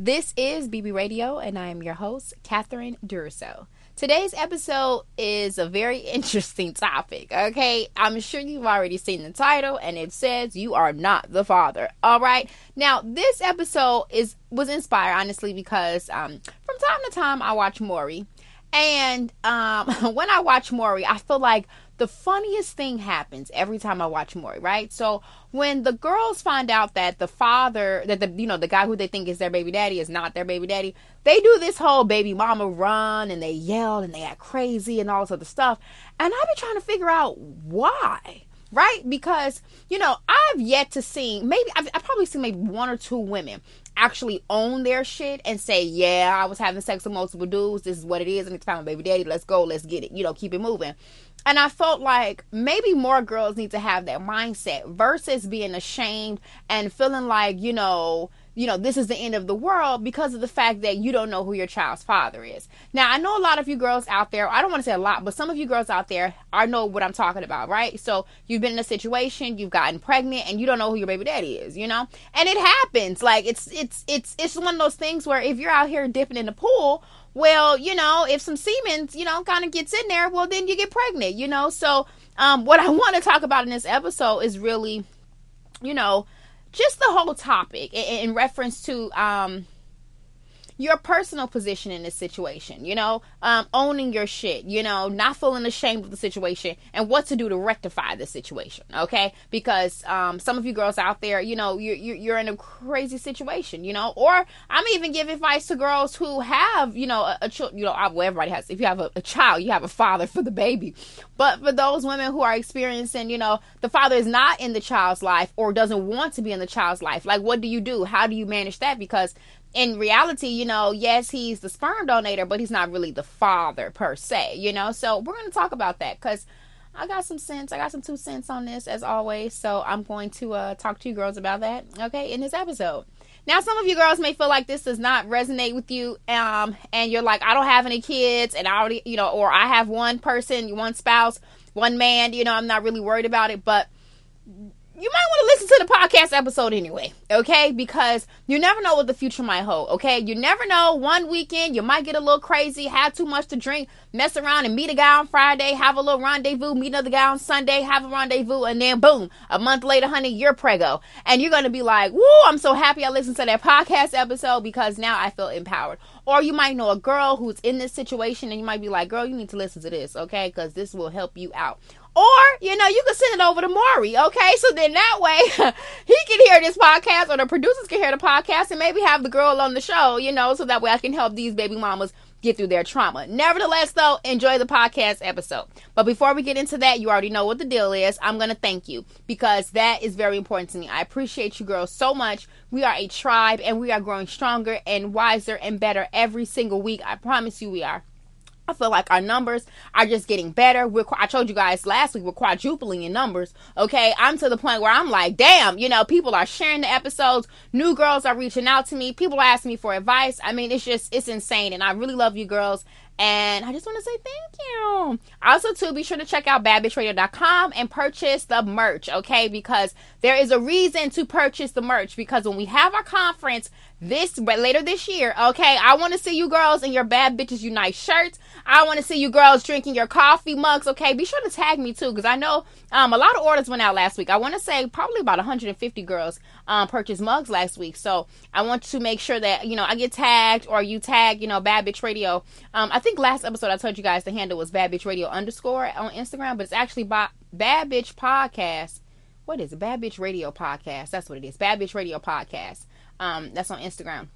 This is BB Radio, and I am your host, Catherine Durso. Today's episode is a very interesting topic, okay? I'm sure you've already seen the title, and it says you are not the father. All right. Now, this episode is was inspired honestly because um, from time to time I watch Maury, and um, when I watch Maury, I feel like the funniest thing happens every time I watch Maury, right? So when the girls find out that the father, that the you know the guy who they think is their baby daddy is not their baby daddy, they do this whole baby mama run and they yell and they act crazy and all this other stuff. And I've been trying to figure out why, right? Because you know I've yet to see maybe I've, I've probably seen maybe one or two women actually own their shit and say, yeah, I was having sex with multiple dudes. This is what it is. And it's my baby daddy. Let's go. Let's get it. You know, keep it moving. And I felt like maybe more girls need to have that mindset versus being ashamed and feeling like, you know, you know, this is the end of the world because of the fact that you don't know who your child's father is. Now, I know a lot of you girls out there, I don't want to say a lot, but some of you girls out there I know what I'm talking about, right? So you've been in a situation, you've gotten pregnant, and you don't know who your baby daddy is, you know? And it happens. Like it's it's it's it's one of those things where if you're out here dipping in the pool, well, you know, if some semen, you know, kind of gets in there, well then you get pregnant, you know? So um what I want to talk about in this episode is really, you know, just the whole topic in, in reference to um your personal position in this situation, you know, um, owning your shit, you know, not feeling ashamed of the situation and what to do to rectify the situation, okay? Because um, some of you girls out there, you know, you're, you're in a crazy situation, you know, or I'm even giving advice to girls who have, you know, a, a child, you know, well, everybody has, if you have a, a child, you have a father for the baby. But for those women who are experiencing, you know, the father is not in the child's life or doesn't want to be in the child's life, like, what do you do? How do you manage that? Because in reality, you know, yes, he's the sperm donor, but he's not really the father per se, you know. So we're going to talk about that because I got some sense. I got some two cents on this as always. So I'm going to uh, talk to you girls about that, okay, in this episode. Now, some of you girls may feel like this does not resonate with you, um, and you're like, I don't have any kids, and I already, you know, or I have one person, one spouse, one man, you know, I'm not really worried about it, but you might want to listen to the podcast episode anyway, okay? Because you never know what the future might hold, okay? You never know. One weekend, you might get a little crazy, have too much to drink, mess around and meet a guy on Friday, have a little rendezvous, meet another guy on Sunday, have a rendezvous, and then boom, a month later, honey, you're prego. And you're going to be like, woo, I'm so happy I listened to that podcast episode because now I feel empowered. Or you might know a girl who's in this situation and you might be like, girl, you need to listen to this, okay? Because this will help you out. Or, you know, you can send it over to Maury, okay? So then that way he can hear this podcast or the producers can hear the podcast and maybe have the girl on the show, you know, so that way I can help these baby mamas get through their trauma. Nevertheless, though, enjoy the podcast episode. But before we get into that, you already know what the deal is. I'm going to thank you because that is very important to me. I appreciate you girls so much. We are a tribe and we are growing stronger and wiser and better every single week. I promise you we are. I feel like our numbers are just getting better. We're, I told you guys last week we're quadrupling in numbers. Okay, I'm to the point where I'm like, damn, you know, people are sharing the episodes. New girls are reaching out to me. People are asking me for advice. I mean, it's just it's insane, and I really love you girls. And I just want to say thank you. Also, too, be sure to check out badbitchradio.com and purchase the merch, okay? Because there is a reason to purchase the merch. Because when we have our conference, this but later this year. Okay, I want to see you girls in your bad bitches unite shirts. I want to see you girls drinking your coffee mugs. Okay, be sure to tag me too because I know um, a lot of orders went out last week. I want to say probably about 150 girls um, purchased mugs last week. So I want to make sure that you know I get tagged or you tag you know Bad Bitch Radio. Um, I think last episode I told you guys the handle was Bad Bitch Radio underscore on Instagram, but it's actually by Bad Bitch Podcast. What is it? Bad Bitch Radio Podcast. That's what it is. Bad Bitch Radio Podcast. Um, that's on Instagram.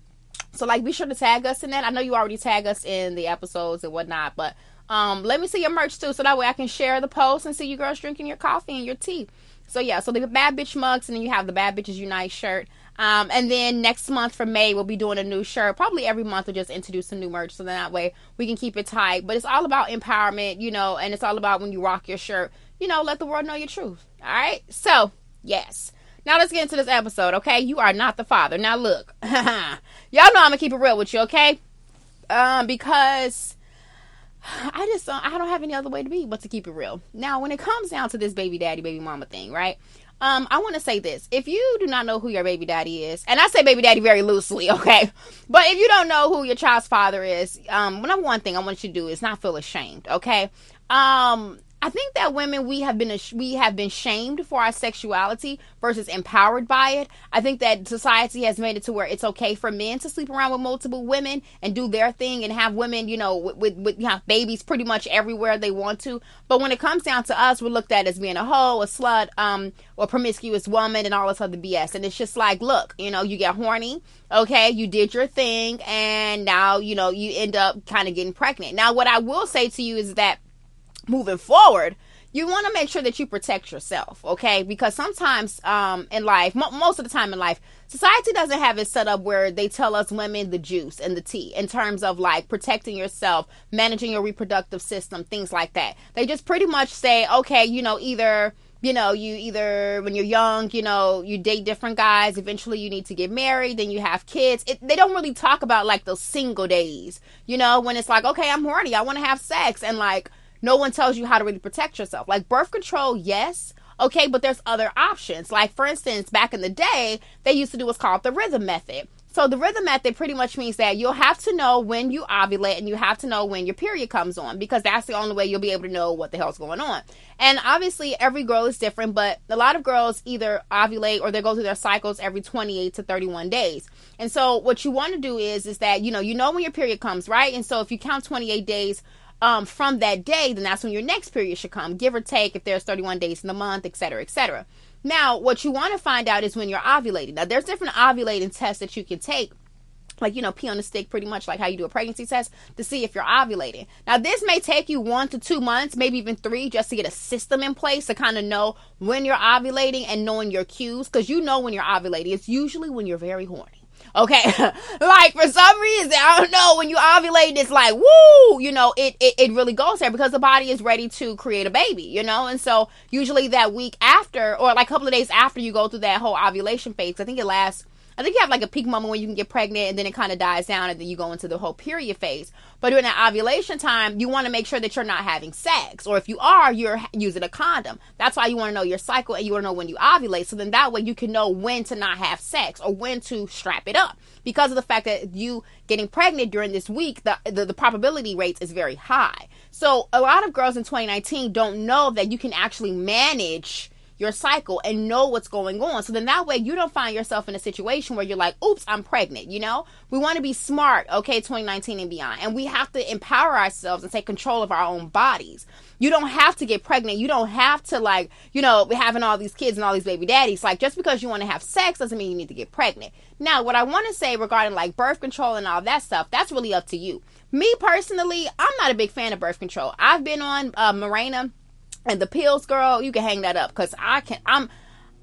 So like be sure to tag us in that. I know you already tag us in the episodes and whatnot, but um let me see your merch too so that way I can share the post and see you girls drinking your coffee and your tea. So yeah, so the bad bitch mugs and then you have the bad bitches unite shirt. Um, and then next month for May, we'll be doing a new shirt. Probably every month we'll just introduce some new merch so then that way we can keep it tight. But it's all about empowerment, you know, and it's all about when you rock your shirt, you know, let the world know your truth. All right. So, yes. Now let's get into this episode, okay? You are not the father. Now look, y'all know I'm gonna keep it real with you, okay? Um, because I just uh, I don't have any other way to be but to keep it real. Now, when it comes down to this baby daddy, baby mama thing, right? um, I want to say this. If you do not know who your baby daddy is, and I say baby daddy very loosely, okay? But if you don't know who your child's father is, um, number one thing I want you to do is not feel ashamed, okay? Um, I think that women we have been we have been shamed for our sexuality versus empowered by it. I think that society has made it to where it's okay for men to sleep around with multiple women and do their thing and have women, you know, with with, with you know, babies pretty much everywhere they want to. But when it comes down to us, we're looked at as being a hoe, a slut, um, or promiscuous woman, and all this other BS. And it's just like, look, you know, you get horny, okay, you did your thing, and now you know you end up kind of getting pregnant. Now, what I will say to you is that moving forward, you want to make sure that you protect yourself, okay? Because sometimes um, in life, mo- most of the time in life, society doesn't have it set up where they tell us women the juice and the tea in terms of like protecting yourself, managing your reproductive system, things like that. They just pretty much say, okay, you know, either you know, you either when you're young, you know, you date different guys. Eventually, you need to get married. Then you have kids. It, they don't really talk about like those single days, you know, when it's like, okay, I'm horny, I want to have sex, and like no one tells you how to really protect yourself. Like birth control, yes. Okay, but there's other options. Like, for instance, back in the day, they used to do what's called the rhythm method. So, the rhythm method pretty much means that you'll have to know when you ovulate and you have to know when your period comes on because that's the only way you'll be able to know what the hell's going on. And obviously, every girl is different, but a lot of girls either ovulate or they go through their cycles every 28 to 31 days. And so, what you want to do is, is that, you know, you know when your period comes, right? And so, if you count 28 days, um, from that day, then that's when your next period should come, give or take if there's 31 days in the month, et cetera, et cetera. Now, what you want to find out is when you're ovulating. Now, there's different ovulating tests that you can take like you know pee on the stick pretty much like how you do a pregnancy test to see if you're ovulating now this may take you one to two months maybe even three just to get a system in place to kind of know when you're ovulating and knowing your cues because you know when you're ovulating it's usually when you're very horny Okay. like for some reason, I don't know, when you ovulate, it's like, woo, you know, it, it, it really goes there because the body is ready to create a baby, you know? And so usually that week after, or like a couple of days after you go through that whole ovulation phase, I think it lasts I think you have like a peak moment when you can get pregnant and then it kind of dies down and then you go into the whole period phase. But during that ovulation time, you want to make sure that you're not having sex. Or if you are, you're using a condom. That's why you want to know your cycle and you want to know when you ovulate. So then that way you can know when to not have sex or when to strap it up. Because of the fact that you getting pregnant during this week, the, the, the probability rates is very high. So a lot of girls in 2019 don't know that you can actually manage your cycle and know what's going on. So then that way you don't find yourself in a situation where you're like, oops, I'm pregnant. You know, we want to be smart, okay, 2019 and beyond. And we have to empower ourselves and take control of our own bodies. You don't have to get pregnant. You don't have to, like, you know, having all these kids and all these baby daddies. Like, just because you want to have sex doesn't mean you need to get pregnant. Now, what I want to say regarding like birth control and all that stuff, that's really up to you. Me personally, I'm not a big fan of birth control. I've been on uh, Mirena and the pills, girl, you can hang that up because I can. I'm.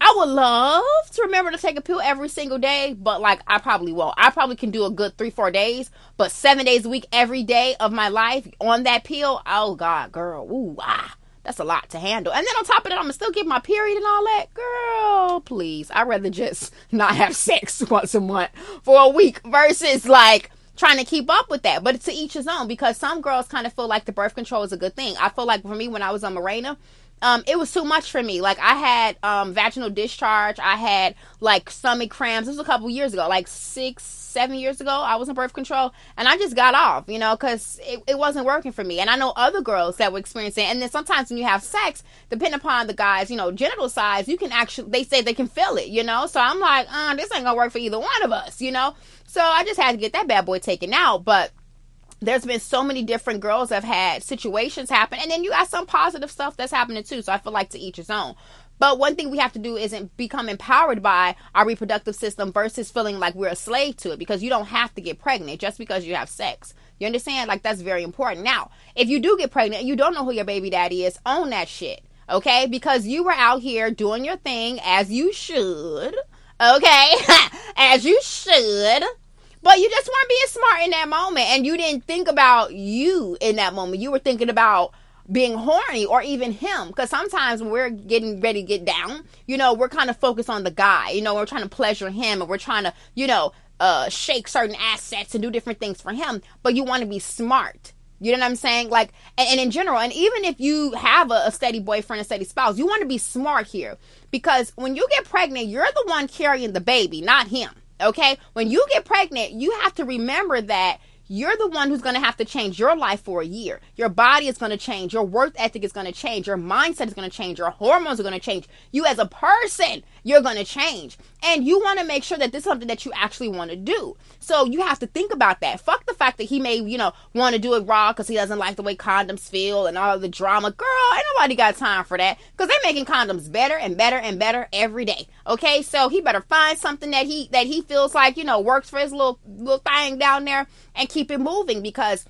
I would love to remember to take a pill every single day, but like I probably won't. I probably can do a good three, four days, but seven days a week, every day of my life on that pill. Oh God, girl, ooh ah, that's a lot to handle. And then on top of that, I'm gonna still get my period and all that. Girl, please, I'd rather just not have sex once a month for a week versus like trying to keep up with that. But to each his own because some girls kind of feel like the birth control is a good thing. I feel like for me when I was on Mirena, um, it was too much for me. Like I had um, vaginal discharge, I had like stomach cramps. This was a couple years ago, like six, seven years ago. I was on birth control, and I just got off, you know, because it, it wasn't working for me. And I know other girls that were experiencing. And then sometimes when you have sex, depending upon the guy's, you know, genital size, you can actually they say they can feel it, you know. So I'm like, uh, this ain't gonna work for either one of us, you know. So I just had to get that bad boy taken out. But there's been so many different girls have had situations happen. And then you got some positive stuff that's happening too. So I feel like to each his own. But one thing we have to do isn't become empowered by our reproductive system versus feeling like we're a slave to it because you don't have to get pregnant just because you have sex. You understand? Like that's very important. Now, if you do get pregnant and you don't know who your baby daddy is, own that shit. Okay? Because you were out here doing your thing as you should. Okay? as you should but you just weren't being smart in that moment. And you didn't think about you in that moment. You were thinking about being horny or even him. Because sometimes when we're getting ready to get down, you know, we're kind of focused on the guy. You know, we're trying to pleasure him and we're trying to, you know, uh, shake certain assets and do different things for him. But you want to be smart You know what I'm saying? Like, and, and in general, and even if you have a, a steady boyfriend, a steady spouse, you want to be smart here because when you get pregnant, you're the one carrying the baby, not him. Okay? When you get pregnant, you have to remember that you're the one who's going to have to change your life for a year. Your body is going to change. Your work ethic is going to change. Your mindset is going to change. Your hormones are going to change. You as a person, you're going to change. And you want to make sure that this is something that you actually want to do. So you have to think about that. Fuck the fact that he may, you know, want to do it raw because he doesn't like the way condoms feel and all the drama. Girl, ain't nobody got time for that because they're making condoms better and better and better every day. Okay, so he better find something that he that he feels like you know works for his little little thing down there and keep it moving because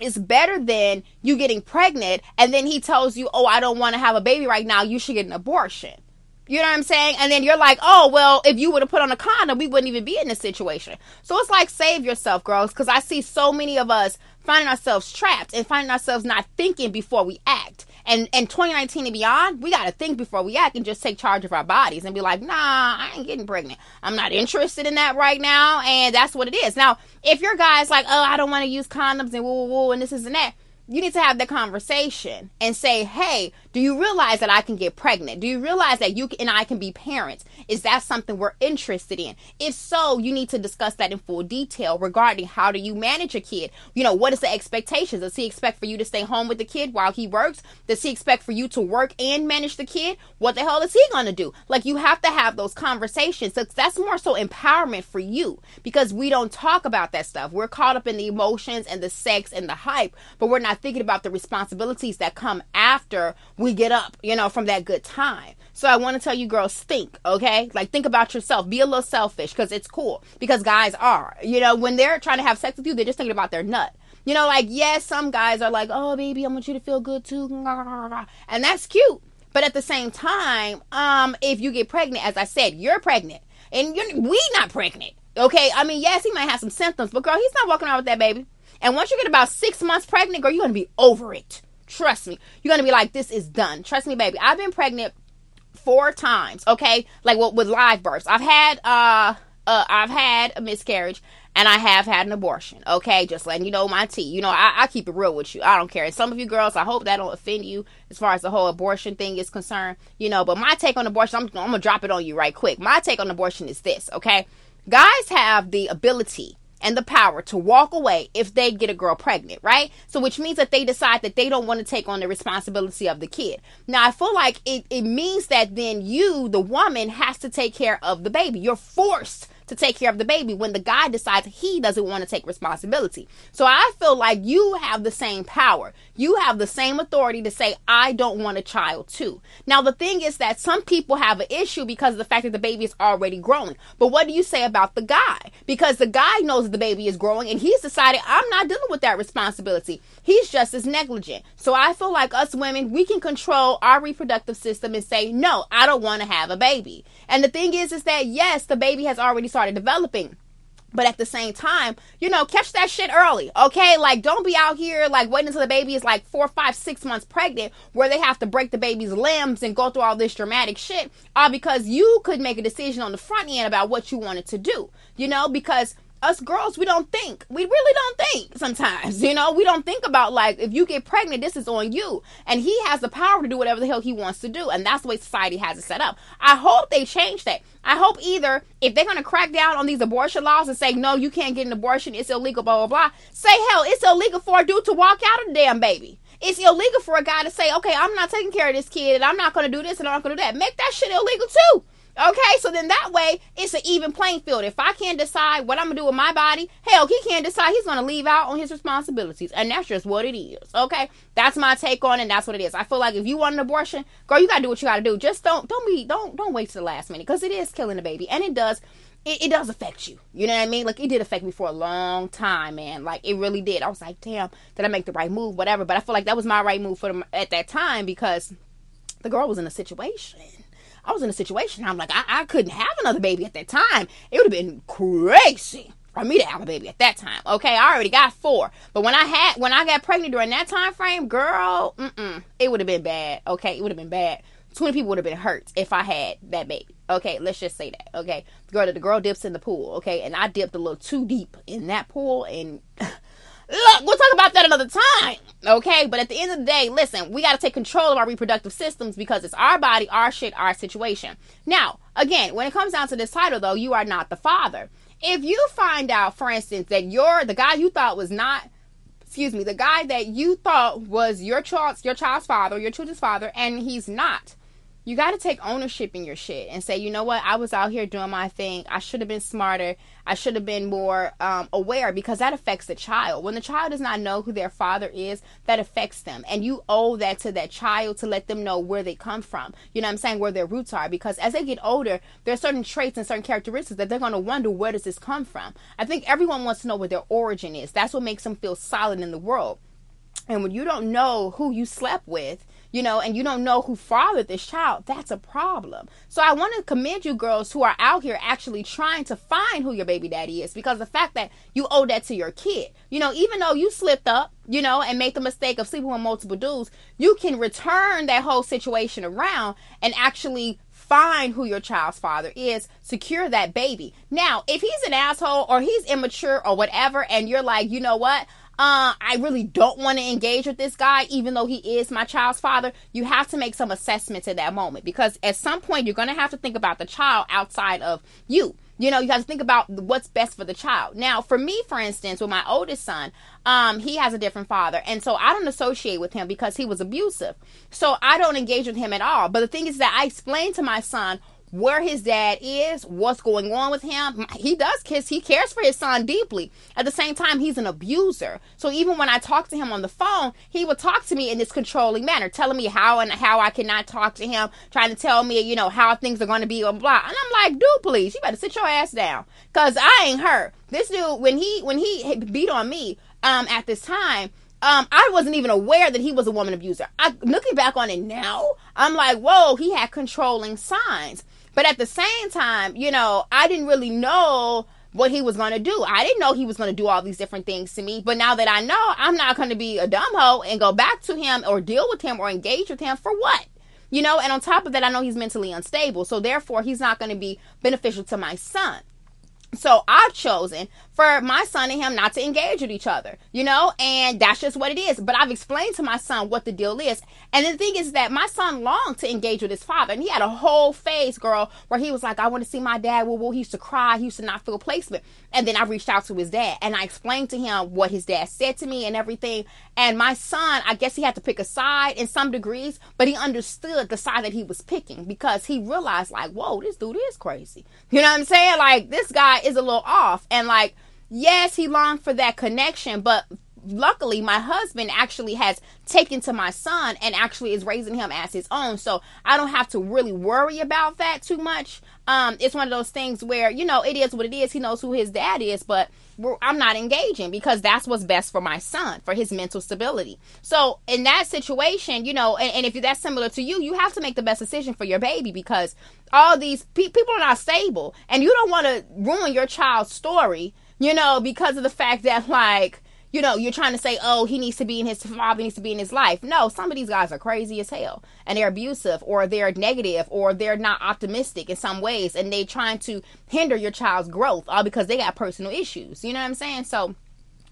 it's better than you getting pregnant and then he tells you, "Oh, I don't want to have a baby right now. You should get an abortion." You know what I'm saying? And then you're like, oh, well, if you would have put on a condom, we wouldn't even be in this situation. So it's like, save yourself, girls, because I see so many of us finding ourselves trapped and finding ourselves not thinking before we act. And in 2019 and beyond, we got to think before we act and just take charge of our bodies and be like, nah, I ain't getting pregnant. I'm not interested in that right now. And that's what it is. Now, if your guy's like, oh, I don't want to use condoms and woo, woo, woo, and this is and that you need to have that conversation and say, hey, do you realize that I can get pregnant? Do you realize that you and I can be parents? Is that something we're interested in? If so, you need to discuss that in full detail regarding how do you manage a kid? You know, what is the expectations? Does he expect for you to stay home with the kid while he works? Does he expect for you to work and manage the kid? What the hell is he going to do? Like, you have to have those conversations. So that's more so empowerment for you because we don't talk about that stuff. We're caught up in the emotions and the sex and the hype, but we're not thinking about the responsibilities that come after we get up, you know, from that good time. So I want to tell you girls, think, okay? Like think about yourself. Be a little selfish because it's cool. Because guys are, you know, when they're trying to have sex with you, they're just thinking about their nut. You know, like yes, some guys are like, "Oh, baby, I want you to feel good too," and that's cute. But at the same time, um, if you get pregnant, as I said, you're pregnant, and you're we not pregnant. Okay, I mean, yes, he might have some symptoms, but girl, he's not walking around with that baby. And once you get about six months pregnant, girl, you're gonna be over it. Trust me. You're gonna be like, this is done. Trust me, baby. I've been pregnant four times. Okay, like with, with live births. I've had uh uh I've had a miscarriage and I have had an abortion. Okay, just letting you know my tea. You know, I, I keep it real with you. I don't care. And some of you girls, I hope that don't offend you as far as the whole abortion thing is concerned. You know, but my take on abortion, I'm, I'm gonna drop it on you right quick. My take on abortion is this. Okay, guys have the ability and the power to walk away if they get a girl pregnant, right? So, which means that they decide that they don't want to take on the responsibility of the kid. Now, I feel like it, it means that then you, the woman, has to take care of the baby. You're forced to take care of the baby when the guy decides he doesn't want to take responsibility. So I feel like you have the same power. You have the same authority to say, I don't want a child too. Now, the thing is that some people have an issue because of the fact that the baby is already growing. But what do you say about the guy? Because the guy knows the baby is growing and he's decided, I'm not dealing with that responsibility. He's just as negligent. So I feel like us women, we can control our reproductive system and say, no, I don't want to have a baby. And the thing is, is that yes, the baby has already started developing. But at the same time, you know, catch that shit early, okay? Like, don't be out here like waiting until the baby is like four, five, six months pregnant, where they have to break the baby's limbs and go through all this dramatic shit, all because you could make a decision on the front end about what you wanted to do, you know? Because us girls, we don't think. We really don't think sometimes. You know, we don't think about like if you get pregnant, this is on you. And he has the power to do whatever the hell he wants to do. And that's the way society has it set up. I hope they change that. I hope either if they're gonna crack down on these abortion laws and say, no, you can't get an abortion, it's illegal, blah blah blah. Say hell, it's illegal for a dude to walk out of the damn baby. It's illegal for a guy to say, okay, I'm not taking care of this kid and I'm not gonna do this and I'm not gonna do that. Make that shit illegal too. Okay, so then that way it's an even playing field. If I can't decide what I'm gonna do with my body, hell, he can't decide he's gonna leave out on his responsibilities, and that's just what it is. Okay, that's my take on it. And that's what it is. I feel like if you want an abortion, girl, you gotta do what you gotta do. Just don't don't be don't don't wait to the last minute because it is killing the baby, and it does. It, it, does affect you. You know what I mean? Like it did affect me for a long time, man. Like it really did. I was like, damn, did I make the right move? Whatever. But I feel like that was my right move for them at that time because the girl was in a situation I was in a situation. I'm like, I, I couldn't have another baby at that time. It would have been crazy for me to have a baby at that time. Okay, I already got four, but when I had when I got pregnant during that time frame, girl, mm-mm, it would have been bad. Okay, it would have been bad. Twenty people would have been hurt if I had that baby. Okay, let's just say that. Okay, girl, the girl dips in the pool. Okay, and I dipped a little too deep in that pool, and Look, we'll talk about that another time. Okay, but at the end of the day, listen, we got to take control of our reproductive systems because it's our body, our shit, our situation. Now, again, when it comes down to this title, though, you are not the father. If you find out, for instance, that you're the guy you thought was not, excuse me, the guy that you thought was your child's your child's father, your children's father, and he's not, you got to take ownership in your shit and say, you know what, I was out here doing my thing. I should have been smarter. I should have been more um, aware because that affects the child. When the child does not know who their father is, that affects them. And you owe that to that child to let them know where they come from. You know what I'm saying? Where their roots are. Because as they get older, there are certain traits and certain characteristics that they're going to wonder where does this come from. I think everyone wants to know what their origin is. That's what makes them feel solid in the world. And when you don't know who you slept with, you know, and you don't know who fathered this child, that's a problem. So I want to commend you girls who are out here actually trying to find who your baby daddy is because the fact that you owe that to your kid, you know, even though you slipped up, you know, and made the mistake of sleeping with multiple dudes, you can return that whole situation around and actually find who your child's father is, secure that baby. Now, if he's an asshole or he's immature or whatever, and you're like, you know what? Uh, I really don't want to engage with this guy, even though he is my child's father, you have to make some assessments at that moment because at some point you're going to have to think about the child outside of you. You know, you have to think about what's best for the child. Now, for me, for instance, with my oldest son, um, he has a different father. And so I don't associate with him because he was abusive. So I don't engage with him at all. But the thing is that I explain to my son where his dad is, what's going on with him. He does kiss, he cares for his son deeply. At the same time, he's an abuser. So even when I talk to him on the phone, he would talk to me in this controlling manner, telling me how and how I cannot talk to him, trying to tell me, you know, how things are going to be, blah, blah. And I'm like, dude, please, you better sit your ass down. Cause I ain't her. This dude, when he, when he beat on me, um, at this time, um, I wasn't even aware that he was a woman abuser. I looking back on it now, I'm like, whoa, he had controlling signs. But at the same time, you know, I didn't really know what he was going to do. I didn't know he was going to do all these different things to me. But now that I know, I'm not going to be a dumb hoe and go back to him or deal with him or engage with him for what? You know, and on top of that, I know he's mentally unstable. So therefore, he's not going to be beneficial to my son. So I've chosen for my son and him not to engage with each other, you know, and that's just what it is. But I've explained to my son what the deal is. And the thing is that my son longed to engage with his father. And he had a whole phase, girl, where he was like, I want to see my dad. Well, well, he used to cry. He used to not feel placement. And then I reached out to his dad and I explained to him what his dad said to me and everything. And my son, I guess he had to pick a side in some degrees, but he understood the side that he was picking because he realized, like, whoa, this dude is crazy. You know what I'm saying? Like, this guy is a little off. And like, yes, he longed for that connection, but luckily my husband actually has taken to my son and actually is raising him as his own. So i don't have to really worry about that too much. Um it's one of those things where you know it is what it is. He knows who his dad is but i'm not engaging because that's what's best for my son for his mental stability. So in that situation you know and, and if that's similar to you you have to make the best decision for your baby because all these pe- people are not stable and you don't want to ruin your child's story you know, because of the fact that like, you know, you're trying to say, oh, he needs to be in his father needs to be in his life. No, some of these guys are crazy as hell and they're abusive or they're negative or they're not optimistic in some ways and they're trying to hinder your child's growth all because they got personal issues. You know what I'm saying? So I'm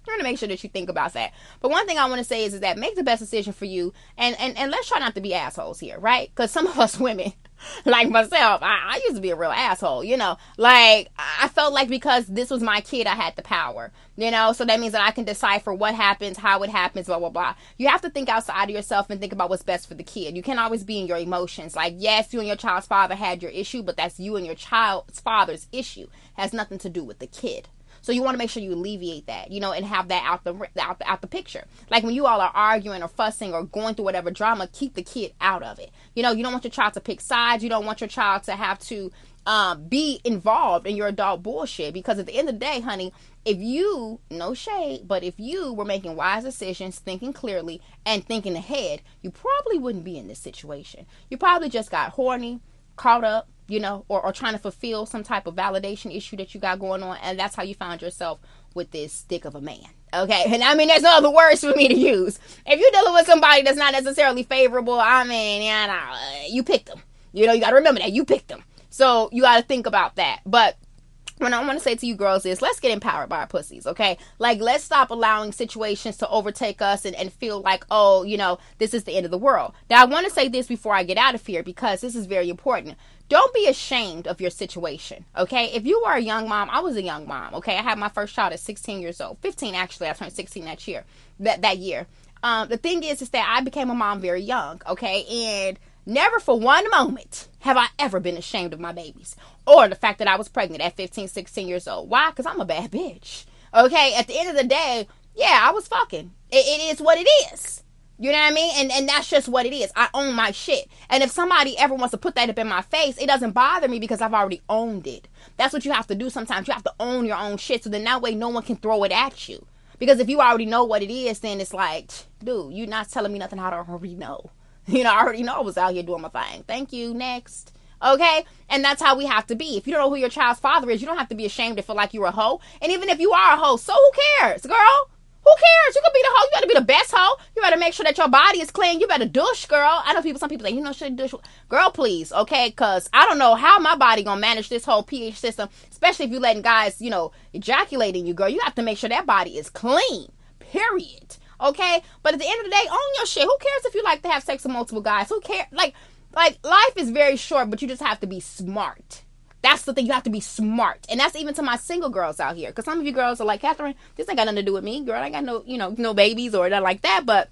going to make sure that you think about that. But one thing I want to say is, is that make the best decision for you and, and, and let's try not to be assholes here, right? Because some of us women, like myself, I, I, used to be a real asshole, you know. Like I felt like because this was my kid, I had the power, you know. So that means that I can decipher what happens, how it happens, blah blah blah. You have to think outside of yourself and think about what's best for the kid. You can't always be in your emotions. Like yes, you and your child's father had your issue, but that's you and your child's father's issue. It has nothing to do with the kid. So you want to make sure you alleviate that, you know, and have that out the out the, out the picture. Like when you all are arguing or fussing or going through whatever drama, keep the kid out of it. You know, you don't want your child to pick sides. You don't want your child to have to um, be involved in your adult bullshit because at the end of the day, honey, if you, no shade, but if you were making wise decisions, thinking clearly, and thinking ahead, you probably wouldn't be in this situation. You probably just got horny, caught up, you know, or, or trying to fulfill some type of validation issue that you got going on. And that's how you found yourself with this stick of a man. Okay. And I mean, there's no other words for me to use. If you're dealing with somebody that's not necessarily favorable, I mean, yeah, nah, you picked them. You know, you got to remember that you picked them. So you got to think about that. But what I want to say to you girls is let's get empowered by our pussies, okay? Like, let's stop allowing situations to overtake us and, and feel like, oh, you know, this is the end of the world. Now, I want to say this before I get out of here because this is very important. Don't be ashamed of your situation, okay? If you are a young mom, I was a young mom, okay? I had my first child at 16 years old. 15, actually. I turned 16 that year. That, that year. Um, the thing is, is that I became a mom very young, okay? And Never for one moment have I ever been ashamed of my babies or the fact that I was pregnant at 15, 16 years old. Why? Because I'm a bad bitch. Okay, at the end of the day, yeah, I was fucking. it, it is what it is. You know what I mean? And and that's just what it is. I own my shit. And if somebody ever wants to put that up in my face, it doesn't bother me because I've already owned it. That's what you have to do sometimes. You have to own your own shit so then that way no one can throw it at you. Because if you already know what it is, then it's like, dude, you're not telling me nothing I don't already know. You know, I already know I was out here doing my thing. Thank you. Next. Okay? And that's how we have to be. If you don't know who your child's father is, you don't have to be ashamed to feel like you're a hoe. And even if you are a hoe, so who cares, girl? Who cares? You can be the hoe. You gotta be the best hoe. You better make sure that your body is clean. You better douche, girl. I know people. Some people say, you know, should douche. Girl, please, okay? Cause I don't know how my body gonna manage this whole pH system, especially if you letting guys, you know, ejaculating you, girl. You have to make sure that body is clean. Period. Okay? But at the end of the day, own your shit. Who cares if you like to have sex with multiple guys? Who cares? Like, like life is very short, but you just have to be smart. That's the thing. You have to be smart, and that's even to my single girls out here. Because some of you girls are like, Catherine, this ain't got nothing to do with me, girl. I got no, you know, no babies or nothing like that. But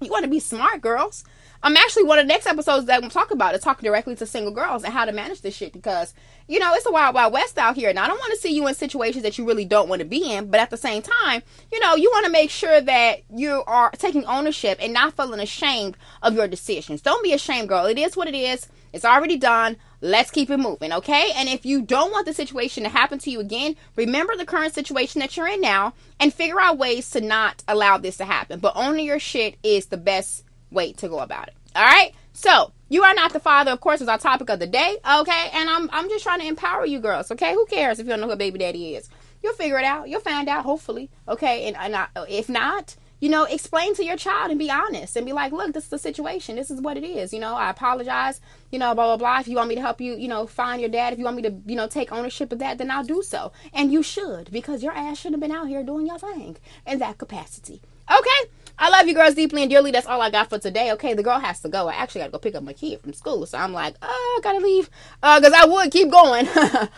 you want to be smart, girls. I'm actually one of the next episodes that I'm talk about is talking directly to single girls and how to manage this shit because you know it's a wild wild west out here. And I don't want to see you in situations that you really don't want to be in but at the same time you know you want to make sure that you are taking ownership and not feeling ashamed of your decisions. Don't be ashamed girl. It is what it is. It's already done. Let's keep it moving okay? And if you don't want the situation to happen to you again remember the current situation that you're in now and figure out ways to not allow this to happen. But owning your shit is the best way to go about it. All right. So you are not the father, of course, is our topic of the day. Okay. And I'm I'm just trying to empower you girls. Okay. Who cares if you don't know who baby daddy is? You'll figure it out. You'll find out, hopefully. Okay. And, and I, if not, you know, explain to your child and be honest and be like, look, this is the situation. This is what it is. You know, I apologize, you know, blah, blah, blah. If you want me to help you, you know, find your dad, if you want me to, you know, take ownership of that, then I'll do so. And you should because your ass shouldn't have been out here doing your thing in that capacity. Okay. I love you girls deeply and dearly. That's all I got for today. Okay, the girl has to go. I actually got to go pick up my kid from school. So I'm like, oh, I got to leave. Because uh, I would keep going. but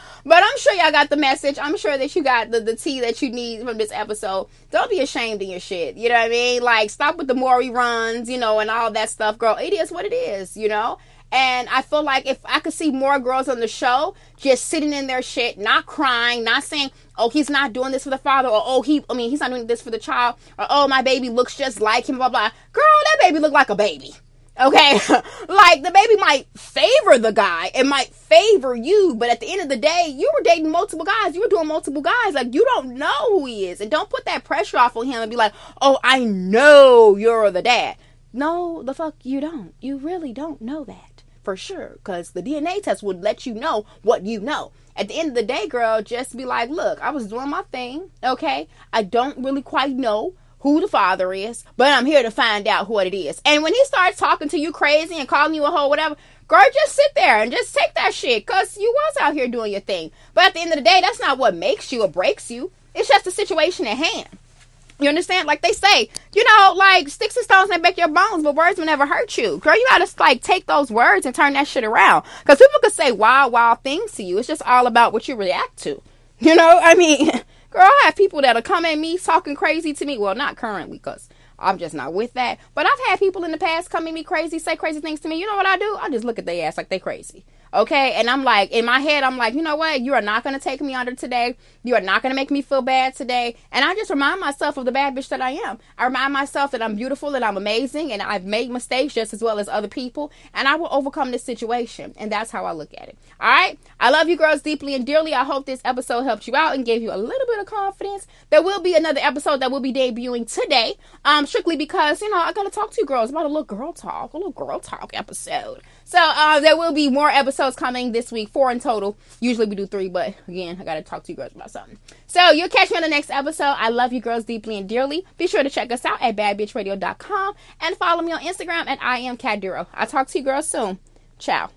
I'm sure y'all got the message. I'm sure that you got the, the tea that you need from this episode. Don't be ashamed of your shit. You know what I mean? Like, stop with the Maury runs, you know, and all that stuff, girl. It is what it is, you know? And I feel like if I could see more girls on the show just sitting in their shit, not crying, not saying, oh, he's not doing this for the father, or oh, he, I mean, he's not doing this for the child, or oh, my baby looks just like him, blah, blah. Girl, that baby look like a baby. Okay. like the baby might favor the guy, it might favor you, but at the end of the day, you were dating multiple guys, you were doing multiple guys. Like you don't know who he is. And don't put that pressure off on him and be like, oh, I know you're the dad. No, the fuck you don't. You really don't know that for sure because the DNA test would let you know what you know. At the end of the day, girl, just be like, look, I was doing my thing, okay? I don't really quite know who the father is, but I'm here to find out what it is. And when he starts talking to you crazy and calling you a hoe, whatever, girl, just sit there and just take that shit because you was out here doing your thing. But at the end of the day, that's not what makes you or breaks you. It's just the situation at hand. You understand? Like they say, you know, like sticks and stones may break your bones, but words will never hurt you. Girl, you gotta like take those words and turn that shit around. Cause people could say wild, wild things to you. It's just all about what you react to. You know, I mean, girl, I have people that'll come at me talking crazy to me. Well, not currently, cause I'm just not with that. But I've had people in the past come at me crazy, say crazy things to me. You know what I do? I just look at their ass like they crazy. Okay. And I'm like, in my head, I'm like, you know what? You are not going to take me under today. You are not going to make me feel bad today. And I just remind myself of the bad bitch that I am. I remind myself that I'm beautiful and I'm amazing and I've made mistakes just as well as other people. And I will overcome this situation. And that's how I look at it. All right. I love you girls deeply and dearly. I hope this episode helped you out and gave you a little bit of confidence. There will be another episode that will be debuting today. Um, strictly because, you know, I got to talk to you girls about a little girl talk, a little girl talk episode. So uh, there will be more episodes coming this week, four in total. Usually we do three, but again, I got to talk to you girls about something. So you'll catch me on the next episode. I love you girls deeply and dearly. Be sure to check us out at badbitchradio.com and follow me on Instagram at I am Caduro. I'll talk to you girls soon. Ciao.